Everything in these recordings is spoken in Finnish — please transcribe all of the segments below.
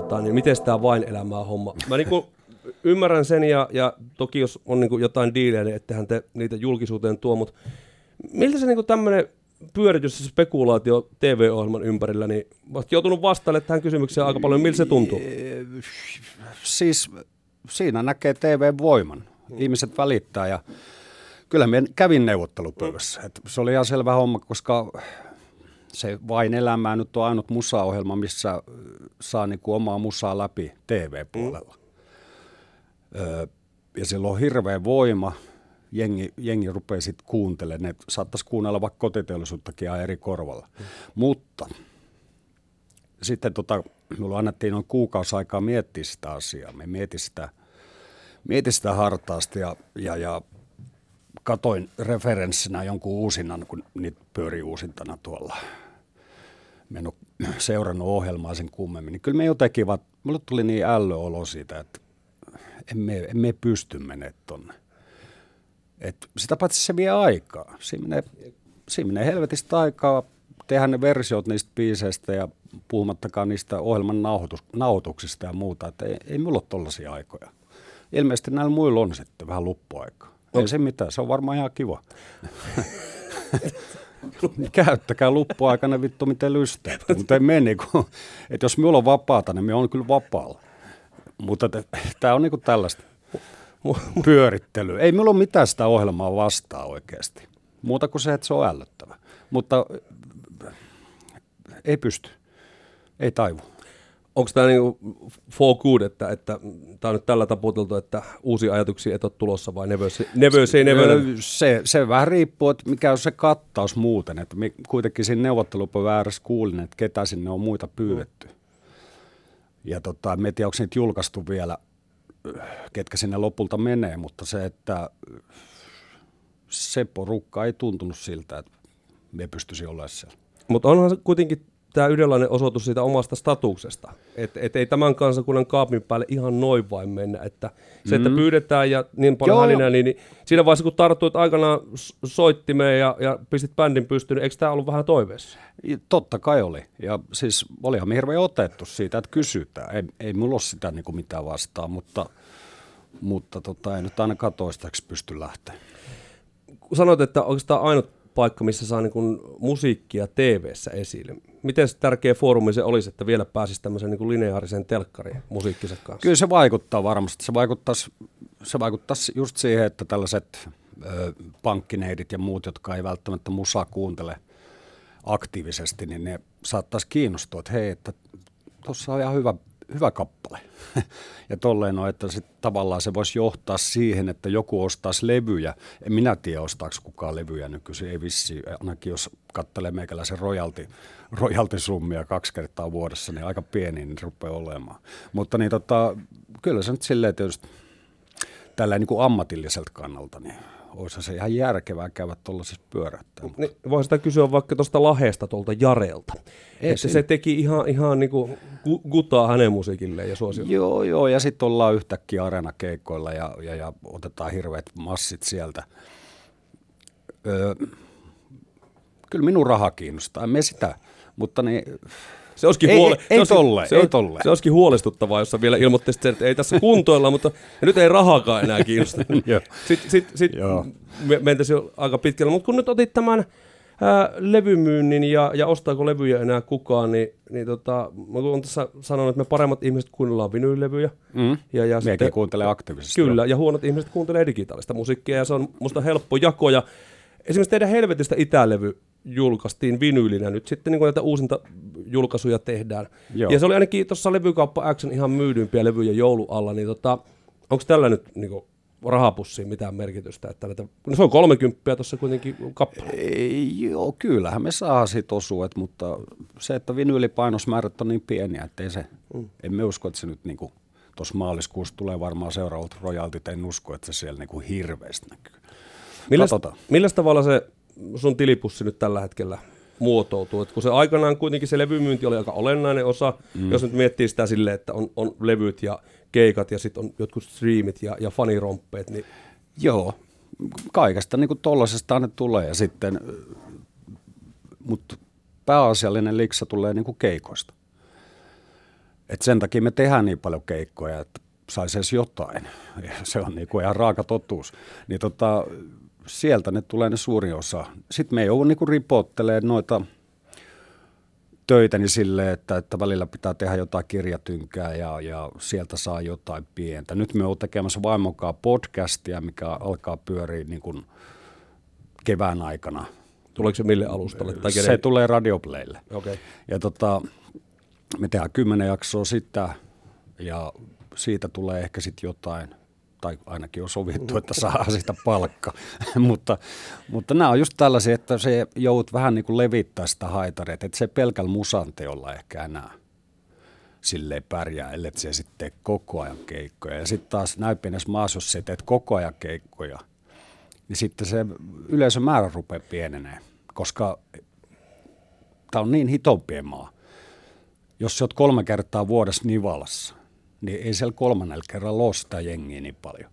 tota, niin miten tämä vain elämää homma? Mä niinku ymmärrän sen ja, ja toki jos on niinku jotain diilejä, niin ettehän te niitä julkisuuteen tuo, mutta miltä se niinku tämmöinen pyöritys ja spekulaatio TV-ohjelman ympärillä, niin olet joutunut vastailemaan tähän kysymykseen aika paljon. Miltä se tuntuu? Siis siinä näkee TV-voiman. Ihmiset välittää ja kyllä minä kävin neuvottelupöydässä. Et se oli ihan selvä homma, koska se Vain elämää nyt on ainut musaohjelma, missä saa niin kuin omaa musaa läpi TV-puolella. Mm. Öö, ja sillä on hirveä voima. Jengi, jengi rupeaa sitten kuuntelemaan. Ne saattaisi kuunnella vaikka kotiteollisuuttakin eri korvalla. Mm. Mutta sitten tota, minulla annettiin noin kuukausi aikaa miettiä sitä asiaa. Me mietin sitä, mietin sitä hartaasti ja, ja, ja katoin referenssinä jonkun uusinnan, kun niitä pyörii uusintana tuolla. Mä en ole seurannut ohjelmaa sen kummemmin. Niin kyllä me jotenkin vaan, mulle tuli niin ällöolo siitä, että emme, emme pysty menemään tonne. Et sitä paitsi se vie aikaa. Siinä menee, siinä menee helvetistä aikaa tehdä ne versiot niistä biiseistä ja puhumattakaan niistä ohjelman nauhoitus, nauhoituksista ja muuta. Että ei, ei mulla ole tollaisia aikoja. Ilmeisesti näillä muilla on sitten vähän luppuaikaa. Ei se mitään, se on varmaan ihan kiva. Käyttäkää luppuaikana vittu miten lystää. Mutta ei meni, kun, että jos minulla on vapaata, niin me on kyllä vapaalla. Mutta tämä on niinku tällaista pyörittelyä. Ei minulla ole mitään sitä ohjelmaa vastaa oikeasti. Muuta kuin se, että se on ällöttävä. Mutta ei pysty. Ei taivu onko tämä niinku for good, että, että tämä on nyt tällä taputeltu, että uusia ajatuksia et ole tulossa vai never say, never, say never? Se, se vähän riippuu, että mikä on se kattaus muuten. Että kuitenkin siinä neuvottelupäivässä kuulin, että ketä sinne on muita pyydetty. Ja tota, en tiedä, onko niitä julkaistu vielä, ketkä sinne lopulta menee, mutta se, että se porukka ei tuntunut siltä, että me pystyisi olemaan siellä. Mutta onhan se kuitenkin tämä yhdenlainen osoitus siitä omasta statuksesta. Että et ei tämän kansakunnan kaapin päälle ihan noin vain mennä. Että se, että mm. pyydetään ja niin paljon hälinä, niin, niin siinä vaiheessa kun tarttuit aikanaan soittimeen ja, ja pistit bändin pystyyn, niin eikö tämä ollut vähän toiveessa? Totta kai oli. Ja siis olihan me hirveän otettu siitä, että kysytään. Ei, ei mulla ole sitä niin kuin mitään vastaan, mutta, mutta tota, ei nyt ainakaan toistaiseksi pysty lähteä. Sanoit, että oikeastaan ainut paikka, missä saa niin kuin musiikkia TV-ssä esille. Miten tärkeä foorumi se olisi, että vielä pääsisi tämmöisen niin kuin lineaarisen musiikkinsa kanssa? Kyllä se vaikuttaa varmasti. Se vaikuttaisi, se vaikuttaisi just siihen, että tällaiset ö, pankkineidit ja muut, jotka ei välttämättä musaa kuuntele aktiivisesti, niin ne saattaisi kiinnostua, että hei, että tuossa on ihan hyvä hyvä kappale. ja tolleen on, että sit tavallaan se voisi johtaa siihen, että joku ostaisi levyjä. En minä tiedä, ostaako kukaan levyjä nykyisin. Ei vissi, ainakin jos kattelee meikäläisen royalti, royaltisummia kaksi kertaa vuodessa, niin aika pieni niin rupeaa olemaan. Mutta niin tota, kyllä se nyt silleen tietysti tällä niin kuin ammatilliselta kannalta, niin olisi se ihan järkevää käydä tuollaisessa pyöräyttää. Niin, voisi sitä kysyä vaikka tuosta Lahesta tuolta Jarelta. Ei, että se teki ihan, ihan niin kuin gutaa hänen musiikilleen ja suosioon. Joo, joo, ja sitten ollaan yhtäkkiä areenakeikoilla ja, ja, ja otetaan hirveät massit sieltä. Öö, kyllä minun raha kiinnostaa, me sitä, mutta niin, se olisikin, ei, huole- ei, se olisikin, tolle, se, ei tolle. se olisikin huolestuttavaa, jos vielä ilmoittaisit sen, että ei tässä kuntoilla, mutta nyt ei rahakaan enää kiinnosta. sitten sit, sit me, mentäisiin jo aika pitkälle, mutta kun nyt otit tämän ää, levymyynnin ja, ja ostaako levyjä enää kukaan, niin, niin tota, mä olen tässä sanonut, että me paremmat ihmiset kuunnellaan vinyylevyjä. Mm. Ja, ja sitten, kuuntelee aktiivisesti. Kyllä, ja huonot ihmiset kuuntelee digitaalista musiikkia, ja se on musta helppo jako. Ja esimerkiksi teidän helvetistä itälevy julkaistiin vinyylinä nyt sitten niin näitä uusinta julkaisuja tehdään. Joo. Ja se oli ainakin tuossa levykauppa X ihan myydympiä levyjä joulualla, niin tota, onko tällä nyt niin kuin, rahapussiin mitään merkitystä? Että näitä, no se on 30 tuossa kuitenkin kappale. Ei, joo, kyllähän me saa siitä osuet, mutta se, että vinyylipainosmäärät on niin pieniä, että ei se, mm. emme usko, että se nyt niin tuossa maaliskuussa tulee varmaan seuraavat rojaltit, en usko, että se siellä niin kuin hirveästi näkyy. Milläs, millä tavalla se sun tilipussi nyt tällä hetkellä muotoutuu. Et kun se aikanaan kuitenkin se levymyynti oli aika olennainen osa, mm. jos nyt miettii sitä silleen, että on, on levyt ja keikat ja sitten on jotkut streamit ja, ja faniromppeet. Niin... Joo, kaikesta niin tollasesta ne tulee ja sitten, mutta pääasiallinen liksa tulee niin kuin keikoista. Et sen takia me tehdään niin paljon keikkoja, että saisi edes jotain. Se on niin kuin ihan raaka totuus. Niin tota, sieltä ne tulee ne suurin osa. Sitten me ei ole niin ripottelemaan noita töitäni silleen, että, että välillä pitää tehdä jotain kirjatynkää ja, ja sieltä saa jotain pientä. Nyt me olemme tekemässä vaimonkaan podcastia, mikä alkaa pyöriä niin kuin kevään aikana. Tuleeko se mille alustalle? Tai se tulee Radioplaylle. Okay. Ja tota, me tehdään kymmenen jaksoa sitä ja siitä tulee ehkä sitten jotain, tai ainakin on sovittu, että saa sitä palkka. mutta, mutta nämä on just tällaisia, että se joudut vähän niin kuin levittää sitä haitaria, että se pelkällä musanteolla ehkä enää silleen pärjää, ellei se sitten tee koko ajan keikkoja. Ja sitten taas näypienessä maassa, jos teet koko ajan keikkoja, niin sitten se yleisömäärä rupeaa pienenee, koska tämä on niin hitompien maa. Jos sä oot kolme kertaa vuodessa Nivalassa, niin ei siellä kolmannella kerralla ole sitä jengiä niin paljon.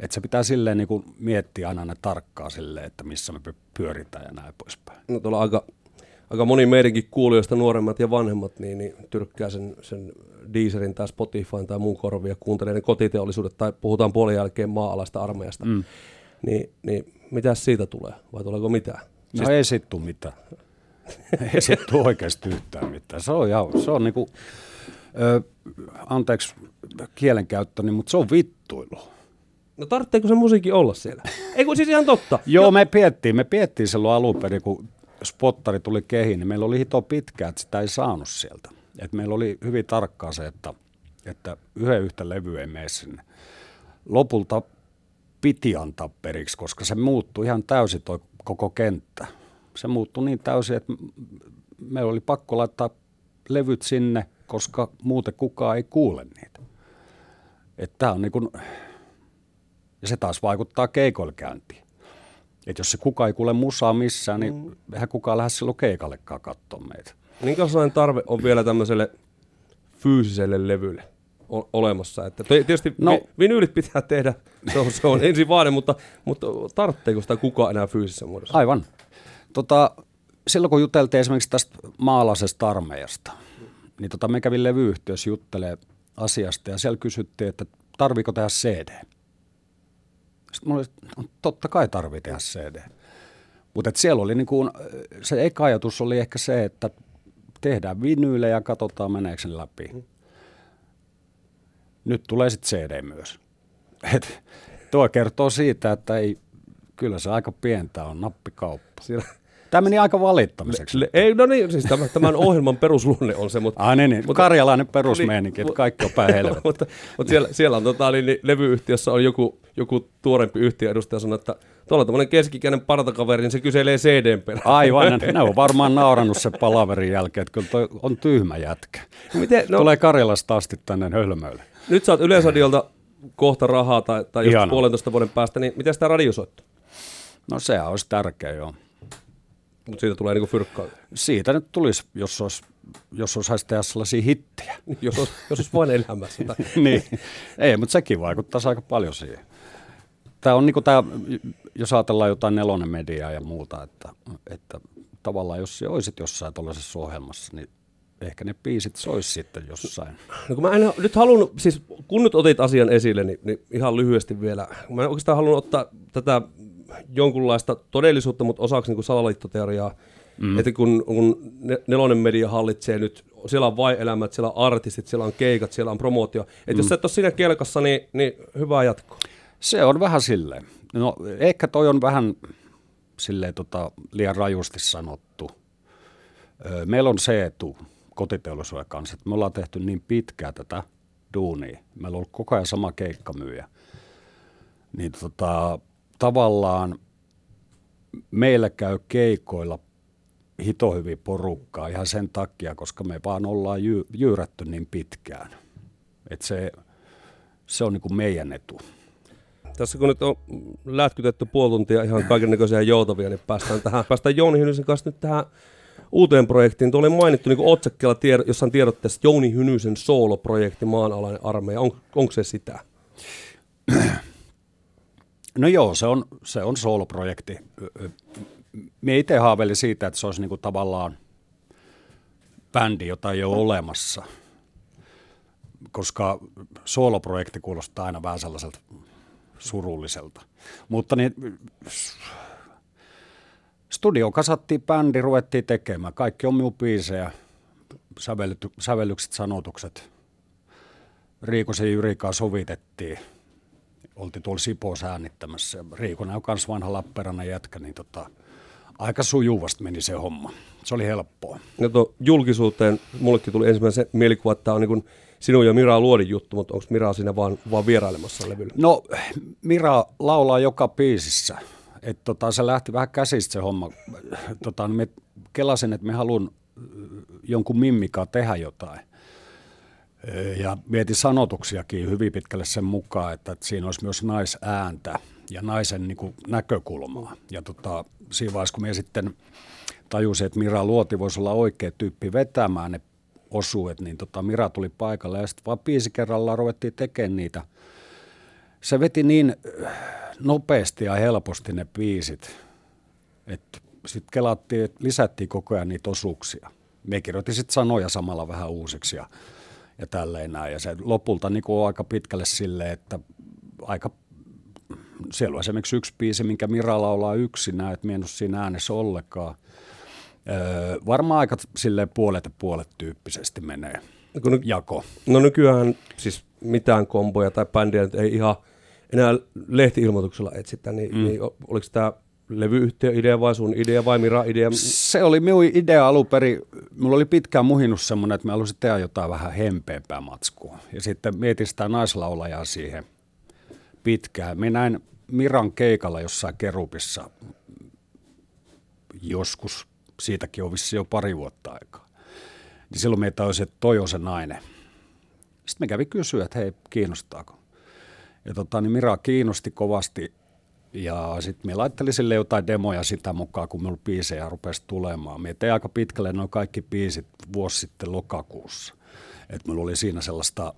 Että se pitää silleen niin kuin miettiä aina tarkkaan silleen, että missä me pyöritään ja näin poispäin. No tuolla aika, aika moni meidänkin kuulijoista, nuoremmat ja vanhemmat, niin, niin tyrkkää sen, sen Deezerin tai Spotifyn tai muun korvia, kuuntelee ne kotiteollisuudet tai puhutaan puolen jälkeen maa-alaista armeijasta. Mm. Niin, niin mitä siitä tulee vai tuleeko mitään? No siis... ei sit mitään. ei sit oikeasti yhtään mitään. Se on, ja, se on niinku, ö, anteeksi kielenkäyttöni, mutta se on vittuilu. No tarvitseeko se musiikki olla siellä? Ei kun siis ihan totta. Joo, jo. me piettiin, me piettiin silloin alun perin, kun spottari tuli kehiin, niin meillä oli hito pitkään, että sitä ei saanut sieltä. Et meillä oli hyvin tarkkaa se, että, että yhden yhtä levy ei mene sinne. Lopulta piti antaa periksi, koska se muuttui ihan täysin toi koko kenttä. Se muuttui niin täysin, että meillä oli pakko laittaa levyt sinne, koska muuten kukaan ei kuule niitä. Että on niin kuin, ja se taas vaikuttaa keikoille käyntiin. Että jos se kukaan ei kuule musaa missään, niin mm. eihän kukaan lähde silloin keikallekaan katsoa meitä. Minkälainen tarve on vielä tämmöiselle fyysiselle levylle olemassa? Että tietysti no, vinyylit pitää tehdä, se on, se on ensin vaade, mutta, mutta tarvitseeko sitä kukaan enää fyysisessä muodossa? Aivan. Tota, silloin kun juteltiin esimerkiksi tästä maalaisesta armeijasta, niin tota, me kävin levyyhtiössä juttelee asiasta ja siellä kysyttiin, että tarviiko tehdä CD. Sitten mulla oli, no, totta kai tarvii tehdä CD. Mutta siellä oli niin kuin, se eka ajatus oli ehkä se, että tehdään vinyille ja katsotaan meneekö sen läpi. Mm. Nyt tulee sitten CD myös. Et tuo kertoo siitä, että ei, kyllä se aika pientä on nappikauppa. Siellä, Tämä meni aika valittamiseksi. Le, ei, no niin, siis tämän, tämän ohjelman perusluonne on se. Mutta, ah, niin, niin. Mutta, karjalainen perusmeininki, niin, että kaikki on päin helvettä. mutta, mutta siellä, siellä on tota, niin, niin, levyyhtiössä on joku, joku tuorempi yhtiöedustaja sanonut, että tuolla on tämmöinen keskikäinen partakaveri, niin se kyselee CDn perään. Aivan, ne on varmaan naurannut se palaverin jälkeen, että kyllä toi on tyhmä jätkä. Miten, no, Tulee Karjalasta asti tänne hölmöille. Nyt sä oot Yleisradiolta kohta rahaa tai, tai just puolentoista vuoden päästä, niin miten sitä radio soittaa? No se olisi tärkeä, joo. Mutta siitä tulee niinku fyrkkaa. Siitä nyt tulisi, jos olisi, jos olisi tehdä sellaisia hittejä. jos, olisi, jos olisi vain elämässä. niin, ei, mutta sekin vaikuttaa aika paljon siihen. Tämä on niin tämä, jos ajatellaan jotain nelonen mediaa ja muuta, että, että tavallaan jos se olisit jossain tuollaisessa ohjelmassa, niin ehkä ne biisit sois sitten jossain. No kun mä en nyt halunnut, siis kun nyt otit asian esille, niin, niin ihan lyhyesti vielä. Mä en oikeastaan halunnut ottaa tätä jonkunlaista todellisuutta, mutta osaksi niin kuin salaliittoteoriaa. Mm. Että kun, kun nelonen media hallitsee nyt, siellä on vain elämät, siellä on artistit, siellä on keikat, siellä on promootio. Että mm. jos sä et ole siinä kelkassa, niin, niin hyvää jatkoa. Se on vähän silleen. No ehkä toi on vähän silleen tota, liian rajusti sanottu. Meillä on se etu kotiteollisuuden kanssa, että me ollaan tehty niin pitkää tätä duunia. Meillä on ollut koko ajan sama keikkamyyjä. Niin tota, tavallaan meillä käy keikoilla hito hyvin porukkaa ihan sen takia, koska me vaan ollaan jy, jyyrätty niin pitkään. että se, se on niin meidän etu. Tässä kun nyt on lätkytetty puoli tuntia ihan kaikennäköisiä joutavia, niin päästään, tähän, päästään Jouni Hynysen kanssa nyt tähän uuteen projektiin. Tuo oli mainittu niin otsakkeella tied, jossain tiedotteessa Jouni Hynysen sooloprojekti Maanalainen armeija. On, onko se sitä? No joo, se on, se on sooloprojekti. Me itse haaveilin siitä, että se olisi niinku tavallaan bändi, jota ei ole olemassa. koska sooloprojekti kuulostaa aina vähän sellaiselta surulliselta. Mutta niin, studio kasattiin bändi, ruvettiin tekemään. Kaikki on minun biisejä, sävellykset, sanotukset. Riikosen Jyrikaa sovitettiin. Oltiin tuolla Sipoossa äänittämässä. Riikonen on myös vanha Lappeenrannan jätkä, niin tota, aika sujuvasti meni se homma. Se oli helppoa. No to, julkisuuteen mullekin tuli ensimmäisen mielikuva, että tämä on niin sinun ja Mira Luodin juttu, mutta onko Mira siinä vaan, vaan vierailemassa levyllä? No, Mira laulaa joka biisissä. Et tota, se lähti vähän käsistä se homma. Tota, me kelasin, että me haluan jonkun mimmikaa tehdä jotain. Ja mietin sanotuksiakin hyvin pitkälle sen mukaan, että, siinä olisi myös naisääntä ja naisen niin kuin, näkökulmaa. Ja tota, siinä vaiheessa, kun me sitten tajusin, että Mira Luoti voisi olla oikea tyyppi vetämään ne osuet, niin tota, Mira tuli paikalle ja sitten vaan biisi kerrallaan ruvettiin tekemään niitä. Se veti niin äh, nopeasti ja helposti ne biisit, että sitten kelattiin, että lisättiin koko ajan niitä osuuksia. Me kirjoitin sitten sanoja samalla vähän uusiksi ja, ja tälleen näin. Ja se lopulta niin on aika pitkälle silleen, että aika siellä on esimerkiksi yksi biisi, minkä Mira laulaa yksinään, että en siinä äänessä ollenkaan. Öö, varmaan aika silleen puolet ja puolet tyyppisesti menee no kun ny- jako. No nykyään siis mitään komboja tai bändiä nyt ei ihan enää lehti-ilmoituksella etsitä, niin, mm. niin oliko tämä levyyhtiö idea vai sun idea vai Mira idea? Se oli minun idea alun perin. Mulla oli pitkään muhinut semmoinen, että mä halusin tehdä jotain vähän hempeämpää matskua. Ja sitten mietin sitä naislaulajaa siihen pitkään. Minä näin Miran keikalla jossain kerupissa joskus siitäkin on vissi jo pari vuotta aikaa. Niin silloin meitä olisi, että toi on se nainen. Sitten me kävi kysyä, että hei, kiinnostaako. Ja tota, niin Mira kiinnosti kovasti ja sitten me laittelin sille jotain demoja sitä mukaan, kun minulla biisejä rupesi tulemaan. Me tein aika pitkälle noin kaikki biisit vuosi sitten lokakuussa. Että minulla oli siinä sellaista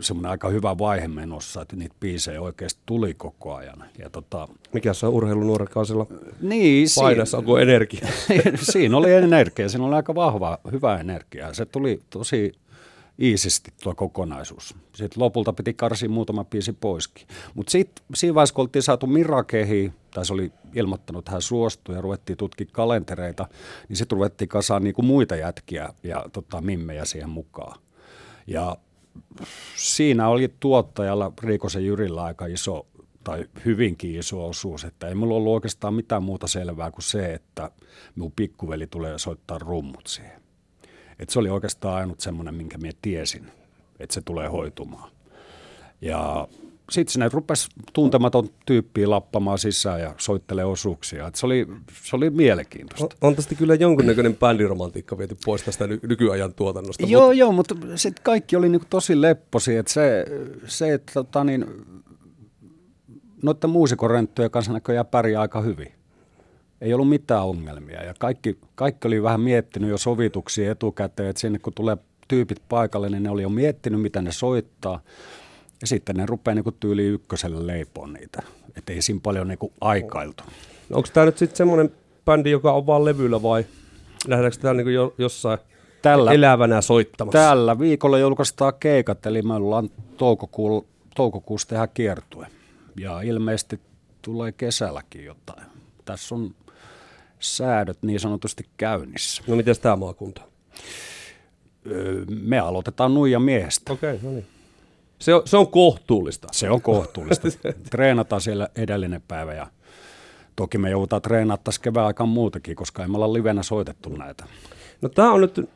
semmoinen aika hyvä vaihe menossa, että niitä biisejä oikeasti tuli koko ajan. Ja tota, Mikä se on urheilunuorekaisella niin, painassa, onko energia? siinä oli energia, siinä oli aika vahva, hyvä energia. Se tuli tosi iisisti tuo kokonaisuus. Sitten lopulta piti karsia muutama biisi poiskin. Mutta sitten siinä vaiheessa, kun oltiin saatu Mirakehi, tai se oli ilmoittanut, että hän suostui ja ruvettiin tutkia kalentereita, niin sitten ruvettiin kasaan niinku muita jätkiä ja tota, mimmejä siihen mukaan. Ja siinä oli tuottajalla Riikosen Jyrillä aika iso tai hyvinkin iso osuus, että ei mulla ollut oikeastaan mitään muuta selvää kuin se, että minun pikkuveli tulee soittaa rummut siihen. Et se oli oikeastaan ainut semmoinen, minkä minä tiesin, että se tulee hoitumaan. Ja sitten sinne rupesi tuntematon tyyppi lappamaan sisään ja soittelee osuuksia. Et se, oli, se oli mielenkiintoista. On, on tästä kyllä jonkunnäköinen bändiromantiikka viety pois tästä ny- nykyajan tuotannosta. Joo, mutta... joo, mutta sitten kaikki oli niinku tosi lepposi. Et se, se, että tota niin, noiden muusikorenttujen kanssa näköjään pärjää aika hyvin. Ei ollut mitään ongelmia ja kaikki, kaikki oli vähän miettinyt jo sovituksia etukäteen, että sinne kun tulee tyypit paikalle, niin ne oli jo miettinyt, mitä ne soittaa. Ja sitten ne rupeaa niin tyyli ykköselle leipoon niitä. Että ei siinä paljon niin aikailtu. No onko tämä nyt sitten semmoinen bändi, joka on vaan levyllä vai nähdäänkö tämä niin jo, jossain tällä, elävänä soittamassa? Tällä viikolla julkaistaan keikat, eli me ollaan toukokuun, toukokuussa tehdä kiertue. Ja ilmeisesti tulee kesälläkin jotain. Tässä on säädöt niin sanotusti käynnissä. No miten tämä maakunta? Me aloitetaan nuija miehestä. Okei, okay, no niin. Se on, se on kohtuullista. Se on kohtuullista. Treenataan siellä edellinen päivä ja toki me joudutaan treenaamaan tässä kevään aikaan muutakin, koska ei me olla livenä soitettu näitä. No tämä on nyt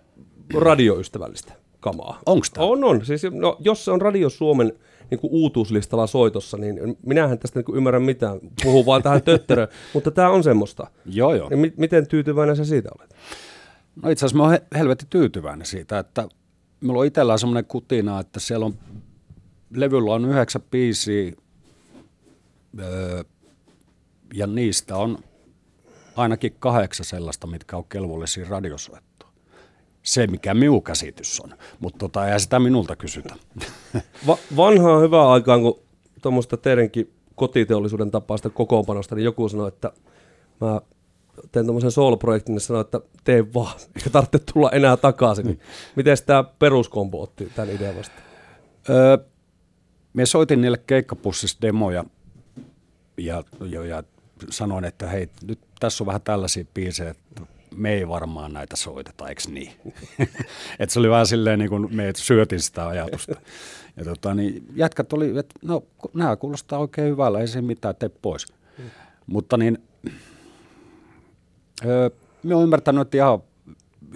radioystävällistä kamaa. Onko tämä? On, on. Siis, no, jos se on Radio Suomen niin kuin uutuuslistalla soitossa, niin minähän tästä niin ymmärrän mitään. Puhun vaan tähän töttöröön, mutta tämä on semmoista. Joo, joo. Niin miten tyytyväinen sä siitä olet? No itse asiassa mä oon helvetti tyytyväinen siitä, että mulla on itsellään semmoinen kutina, että siellä on levyllä on yhdeksän biisiä öö, ja niistä on ainakin kahdeksan sellaista, mitkä on kelvollisia radiosoittoa. Se, mikä minun käsitys on, mutta tota, ei sitä minulta kysytä. Va- vanhaa hyvää aikaan, kun tuommoista teidänkin kotiteollisuuden tapaista kokoonpanosta, niin joku sanoi, että mä teen tuommoisen soul-projektin, niin sanoi, että tee vaan, eikä tarvitse tulla enää takaisin. Mm. Miten tämä peruskompo otti tämän idean vastaan? Öö, me soitin niille keikkapussissa demoja ja, ja, ja sanoin, että hei, nyt tässä on vähän tällaisia biisejä, että me ei varmaan näitä soiteta, eikö niin? että se oli vähän silleen, niin kuin me syötin sitä ajatusta. Ja tota, niin jätkät oli, että no nämä kuulostaa oikein hyvällä, ei se mitään, tee pois. Mutta niin, öö, me on ymmärtänyt, että ihan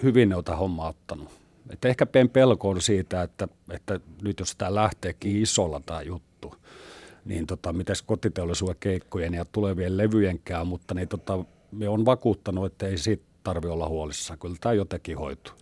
hyvin ne ota hommaa ottanut. Että ehkä pen pelko on siitä, että, että nyt jos tämä lähteekin isolla tämä juttu, niin tota, mitäs kotiteollisuuden keikkojen ja tulevien levyjenkään, mutta niin tota, me on vakuuttanut, että ei siitä tarvi olla huolissaan. Kyllä tämä jotenkin hoituu.